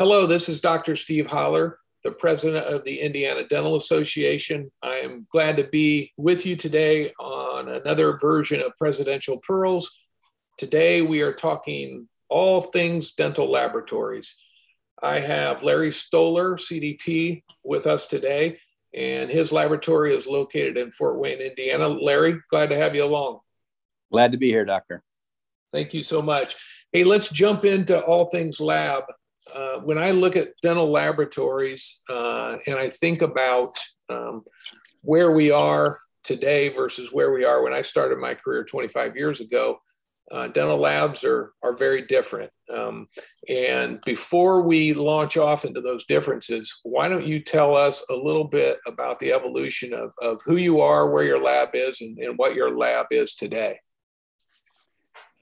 Hello, this is Dr. Steve Holler, the president of the Indiana Dental Association. I am glad to be with you today on another version of Presidential Pearls. Today, we are talking all things dental laboratories. I have Larry Stoller, CDT, with us today, and his laboratory is located in Fort Wayne, Indiana. Larry, glad to have you along. Glad to be here, Doctor. Thank you so much. Hey, let's jump into all things lab. Uh, when I look at dental laboratories uh, and I think about um, where we are today versus where we are when I started my career 25 years ago, uh, dental labs are, are very different. Um, and before we launch off into those differences, why don't you tell us a little bit about the evolution of, of who you are, where your lab is, and, and what your lab is today?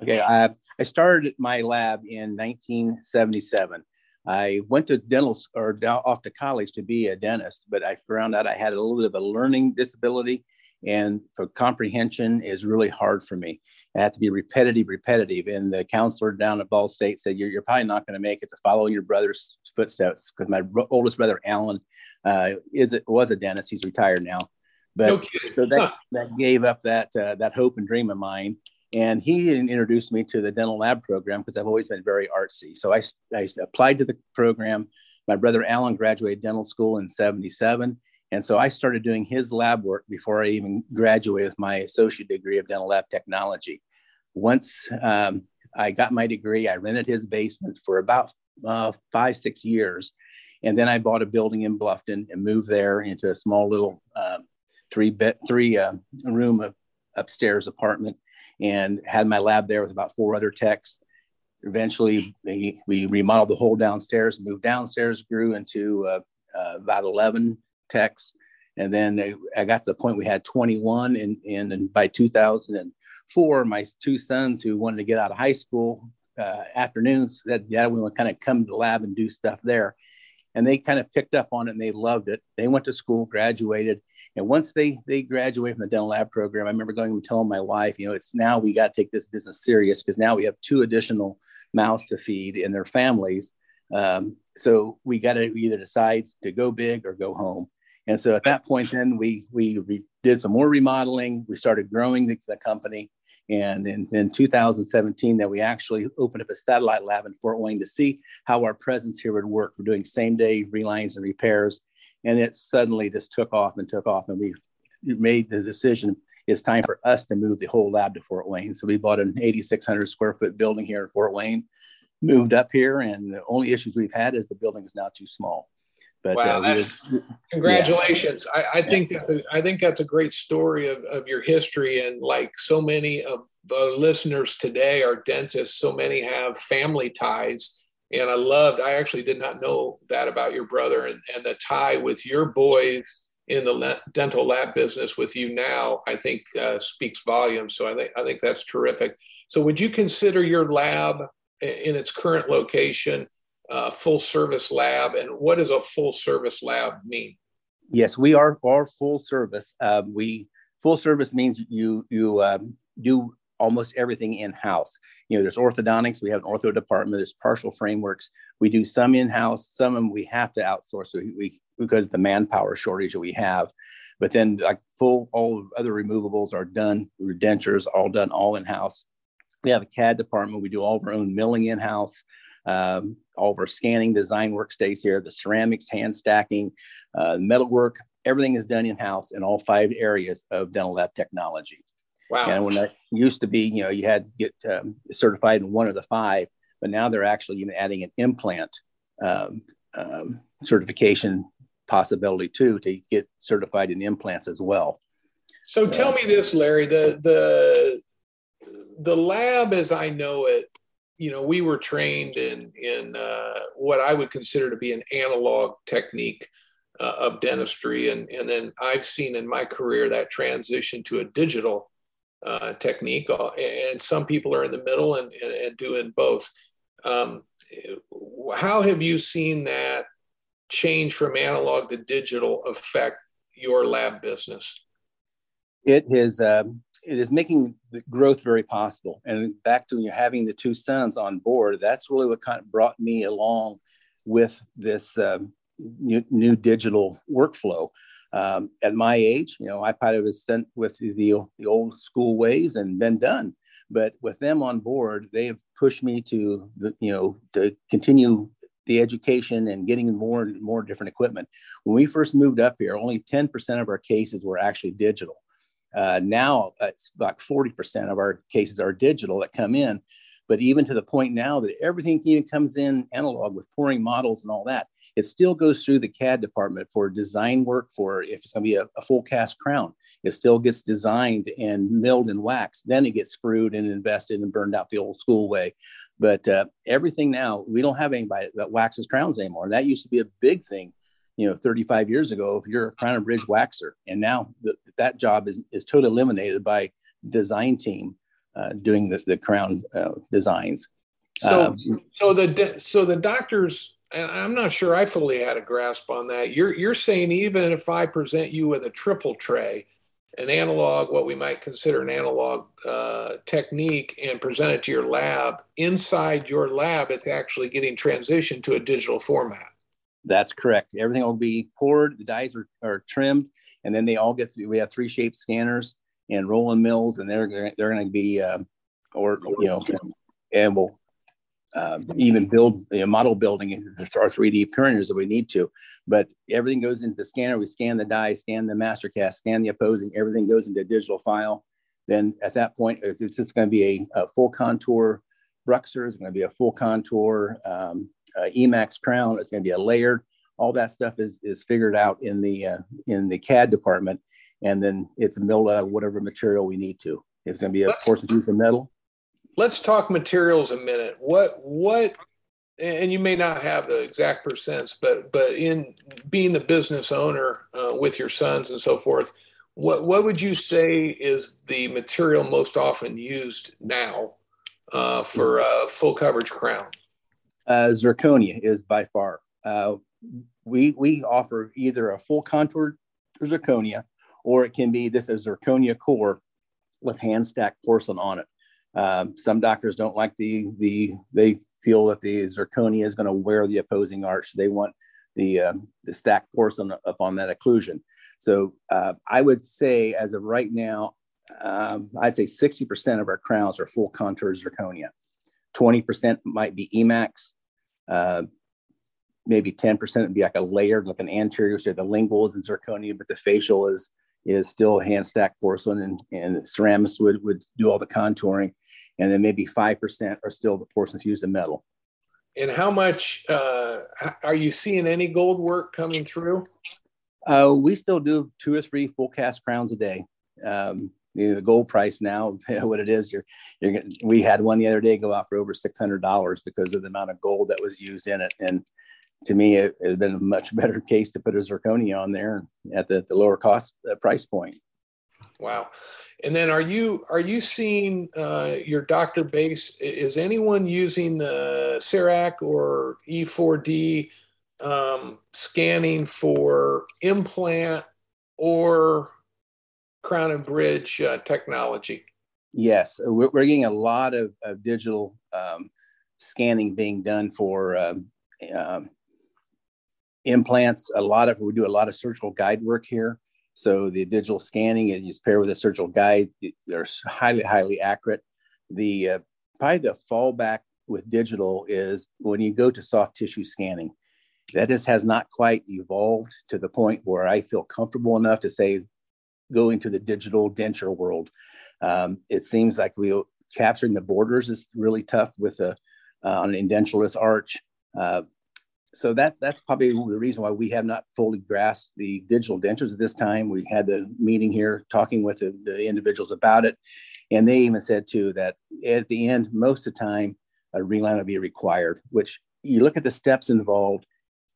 Okay, I, I started my lab in 1977. I went to dental or off to college to be a dentist, but I found out I had a little bit of a learning disability, and for comprehension is really hard for me. I have to be repetitive, repetitive. And the counselor down at Ball State said, "You're, you're probably not going to make it to follow your brother's footsteps," because my oldest brother Alan uh, is was a dentist. He's retired now, but no so that, that gave up that uh, that hope and dream of mine and he introduced me to the dental lab program because I've always been very artsy. So I, I applied to the program. My brother Alan graduated dental school in 77. And so I started doing his lab work before I even graduated with my associate degree of dental lab technology. Once um, I got my degree, I rented his basement for about uh, five, six years. And then I bought a building in Bluffton and moved there into a small little uh, three bed, three uh, room upstairs apartment and had my lab there with about four other techs. Eventually, we, we remodeled the whole downstairs, moved downstairs, grew into uh, uh, about 11 techs. And then I got to the point we had 21. And, and, and by 2004, my two sons who wanted to get out of high school uh, afternoons said, Yeah, we want to kind of come to the lab and do stuff there. And they kind of picked up on it and they loved it. They went to school, graduated, and once they they graduated from the dental lab program, I remember going and telling my wife, you know, it's now we got to take this business serious because now we have two additional mouths to feed in their families. Um, so we got to either decide to go big or go home. And so at that point, then we we re- did some more remodeling. We started growing the, the company, and in, in 2017, that we actually opened up a satellite lab in Fort Wayne to see how our presence here would work. We're doing same day relines and repairs. And it suddenly just took off and took off. And we made the decision it's time for us to move the whole lab to fort wayne. So we bought an 8600 square foot building here in fort wayne moved up here. And the only issues we've had is the building is now too small but wow, uh, was, congratulations yeah. I, I, think that's a, I think that's a great story of, of your history and like so many of the listeners today are dentists so many have family ties and I loved, I actually did not know that about your brother and, and the tie with your boys in the le- dental lab business with you now, I think uh, speaks volumes. So I think, I think that's terrific. So would you consider your lab in its current location uh, full service lab? And what does a full service lab mean? Yes, we are, are full service. Um, we full service means you, you um, do almost everything in house. You know, there's orthodontics, we have an ortho department, there's partial frameworks. We do some in house, some of them we have to outsource we, we, because the manpower shortage that we have. But then, like full, all other removables are done, dentures, all done all in house. We have a CAD department, we do all of our own milling in house. Um, all of our scanning design work stays here, the ceramics, hand stacking, uh, metalwork, everything is done in house in all five areas of dental lab technology. Wow. And when that used to be, you know, you had to get um, certified in one of the five, but now they're actually even adding an implant um, um, certification possibility too to get certified in implants as well. So uh, tell me this, Larry, the the the lab as I know it, you know, we were trained in in uh, what I would consider to be an analog technique uh, of dentistry, and and then I've seen in my career that transition to a digital uh, technique, uh, and some people are in the middle and, and, and doing both. Um, how have you seen that change from analog to digital affect your lab business? It is um, it is making the growth very possible. And back to you having the two sons on board, that's really what kind of brought me along with this uh, new, new, digital workflow. Um, at my age, you know, I probably was sent with the, the old school ways and been done. But with them on board, they have pushed me to, the, you know, to continue the education and getting more and more different equipment. When we first moved up here, only 10% of our cases were actually digital. Uh, now it's about 40% of our cases are digital that come in. But even to the point now that everything even comes in analog with pouring models and all that, it still goes through the CAD department for design work for if it's going to be a, a full cast crown. It still gets designed and milled and waxed. Then it gets sprued and invested and burned out the old school way. But uh, everything now, we don't have anybody that waxes crowns anymore. That used to be a big thing, you know, 35 years ago, if you're a crown and bridge waxer. And now the, that job is, is totally eliminated by design team uh, doing the, the crown uh, designs. So, um, so the so the doctors, and I'm not sure I fully had a grasp on that. You're you're saying even if I present you with a triple tray, an analog, what we might consider an analog uh, technique, and present it to your lab, inside your lab, it's actually getting transitioned to a digital format. That's correct. Everything will be poured, the dies are, are trimmed, and then they all get, we have 3Shape scanners and Roland mills, and they're, they're going to be, uh, or, you know, and we'll um, even build you know, model building our 3D printers if we need to. But everything goes into the scanner. We scan the die, scan the master cast, scan the opposing. Everything goes into a digital file. Then at that point, it's, it's just going to be a, a, full contour BruxZir. It's going to be a full contour um, uh, Emax crown. It's going to be a layered. All that stuff is is figured out in the uh, in the CAD department, and then it's milled out of whatever material we need to. It's going to be a course of piece of metal, let's talk materials a minute. What what and you may not have the exact percents, but but in being the business owner uh, with your sons and so forth, what what would you say is the material most often used now uh, for a full coverage crown? Uh, zirconia is by far. Uh, we we offer either a full contour zirconia, or it can be this a zirconia core with hand stacked porcelain on it. Um, some doctors don't like the the they feel that the zirconia is going to wear the opposing arch. They want the uh, the stacked porcelain up on that occlusion. So uh, I would say as of right now, um, I'd say 60% of our crowns are full contour zirconia. 20% might be Emax. Uh, maybe 10% would be like a layered, like an anterior. So the lingual is in zirconia, but the facial is is still hand stacked porcelain and, and ceramics would, would do all the contouring. And then maybe 5% are still the porcelain fused in metal. And how much uh, are you seeing any gold work coming through? Uh, we still do two or three full cast crowns a day. Um, you know, the gold price now, what it is, you're, you're, we had one the other day go out for over $600 because of the amount of gold that was used in it. And to me, it, it had been a much better case to put a zirconia on there at the, the lower cost uh, price point. Wow. And then are you are you seeing uh, your doctor base? Is anyone using the CEREC or E4D um, scanning for implant or crown and bridge uh, technology? Yes, we're, we're, getting a lot of, of digital um, scanning being done for um, um implants. A lot of we do a lot of surgical guide work here. So the digital scanning and you pair with a surgical guide, they're highly, highly accurate. The uh, probably the fallback with digital is when you go to soft tissue scanning. That just has not quite evolved to the point where I feel comfortable enough to say go into the digital denture world. Um, it seems like we capturing the borders is really tough with a uh, on an edentulous arch. Uh, so that that's probably the reason why we have not fully grasped the digital dentures at this time. We had the meeting here talking with the, the individuals about it, and they even said too that at the end, most of the time, a reline will be required. Which you look at the steps involved.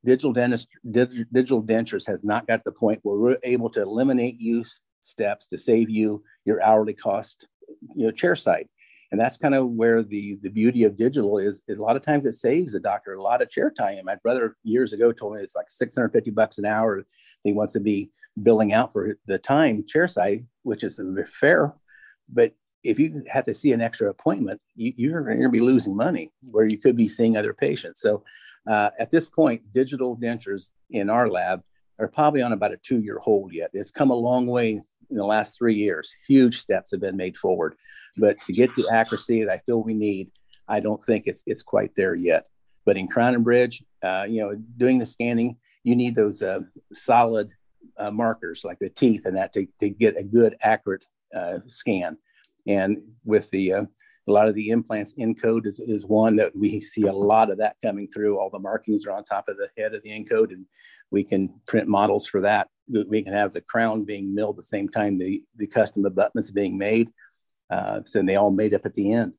Digital dentist, digital dentures has not got to the point where we're able to eliminate use steps to save you your hourly cost, you know, chair side and that's kind of where the the beauty of digital is a lot of times it saves the doctor a lot of chair time. My brother years ago told me it's like 650 bucks an hour he wants to be billing out for the time chair side which is fair. But if you have to see an extra appointment you, are going to be losing money where you could be seeing other patients. So Uh, at this point, digital dentures in our lab are probably on about a two year hold yet. It's come a long way in the last three years. Huge steps have been made forward. But to get the accuracy that I feel we need, I don't think it's, it's quite there yet. But in Crown and Bridge, uh, you know, doing the scanning, you need those uh, solid uh, markers like the teeth and that to, to get a good, accurate uh, scan. And with the a lot of the implants Encode is, is one that we see a lot of that coming through. All the markings are on top of the head of the Encode, and we can print models for that. We can have the crown being milled the same time the, the custom abutments being made. Uh, so they all made up at the end.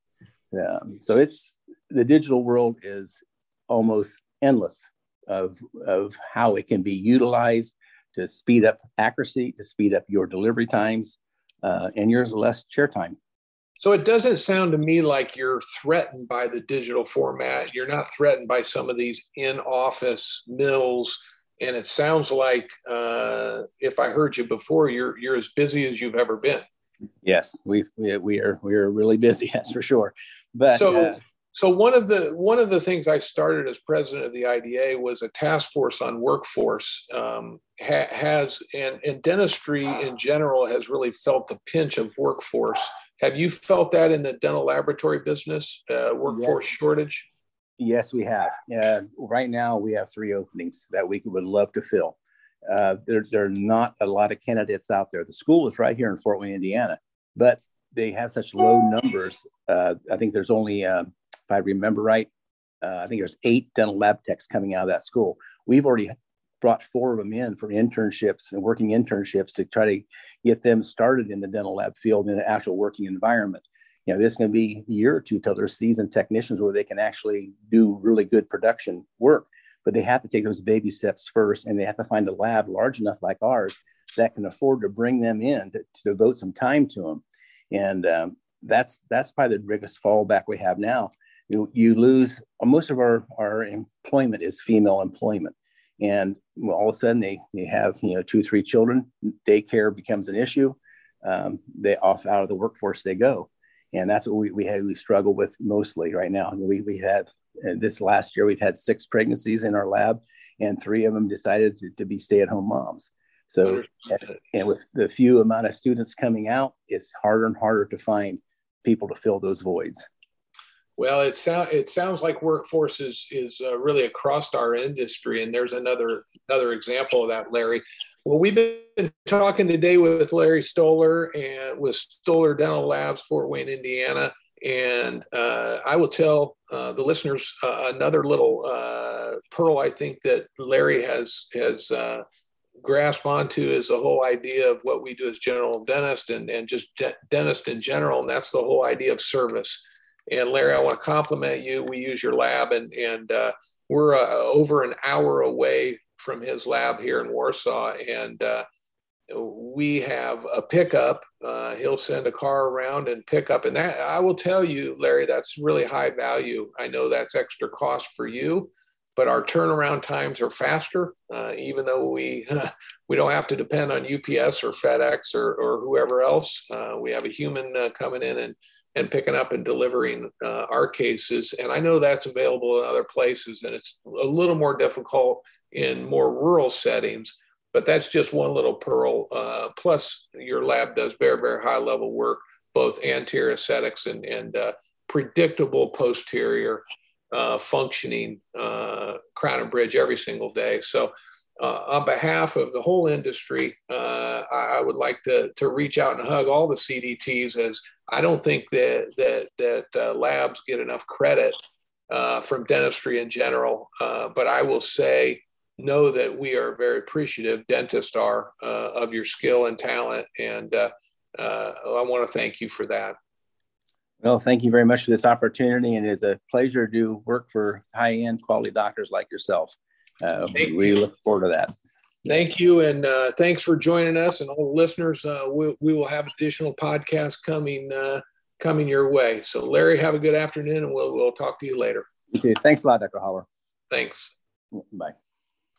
Um, so it's the digital world is almost endless of, of how it can be utilized to speed up accuracy, to speed up your delivery times, uh, and your less chair time. So it doesn't sound to me like you're threatened by the digital format. You're not threatened by some of these in-office mills, and it sounds like, uh, if I heard you before, you're you're as busy as you've ever been. Yes, we we, we are we are really busy, that's for sure. But so. Uh, so one of the one of the things I started as president of the IDA was a task force on workforce. Um, ha, has and, and dentistry in general has really felt the pinch of workforce. Have you felt that in the dental laboratory business, uh, workforce yes. shortage? Yes, we have. Uh, right now, we have three openings that we would love to fill. Uh, there, there are not a lot of candidates out there. The school is right here in Fort Wayne, Indiana, but they have such low numbers. Uh, I think there's only um, if I remember right, uh, I think there's eight dental lab techs coming out of that school. We've already brought four of them in for internships and working internships to try to get them started in the dental lab field in an actual working environment. You know, going to be a year or two till they're seasoned technicians where they can actually do really good production work. But they have to take those baby steps first, and they have to find a lab large enough like ours that can afford to bring them in to, to devote some time to them. And um, that's that's probably the biggest fallback we have now you, you lose most of our, our employment is female employment. And all of a sudden they, they have, you know, two, three children, daycare becomes an issue. Um, they off out of the workforce they go. And that's what we, we, had, we struggle with mostly right now. We, we had this last year, we've had six pregnancies in our lab and three of them decided to, to be stay-at-home moms. So, and with the few amount of students coming out, it's harder and harder to find people to fill those voids. Well, it sounds it sounds like workforce is is uh, really across our industry, and there's another another example of that, Larry. Well, we've been talking today with Larry Stoller and with Stoller Dental Labs, Fort Wayne, Indiana, and uh, I will tell uh, the listeners uh, another little uh, pearl. I think that Larry has has uh, grasped onto is the whole idea of what we do as general dentist and and just de- dentist in general, and that's the whole idea of service and Larry, I want to compliment you. We use your lab, and and uh, we're uh, over an hour away from his lab here in Warsaw, and uh, we have a pickup. Uh, he'll send a car around and pick up, and that I will tell you, Larry, that's really high value. I know that's extra cost for you, but our turnaround times are faster. Uh, even though we we don't have to depend on UPS or FedEx or or whoever else, uh, we have a human coming in and and picking up and delivering uh, our cases. And I know that's available in other places, and it's a little more difficult in more rural settings. But that's just one little pearl. Uh, plus, your lab does very, very high level work, both anterior aesthetics and, and uh, predictable posterior uh, functioning uh, crown and bridge every single day. So uh, on behalf of the whole industry, uh, I, I, would like to, to reach out and hug all the CDTs as I don't think that that that uh, labs get enough credit uh, from dentistry in general. Uh, but I will say, know that we are very appreciative, dentists are, uh, of your skill and talent, and I want to thank you for that. Well, thank you very much for this opportunity, and it's a pleasure to work for high-end quality doctors like yourself uh, we look forward to that. Thank you, and uh, thanks for joining us, and all the listeners. Uh, we, we will have additional podcasts coming uh, coming your way. So, Larry, have a good afternoon, and we'll we'll talk to you later. Okay, thanks a lot, Dr. Holler. Thanks. Bye.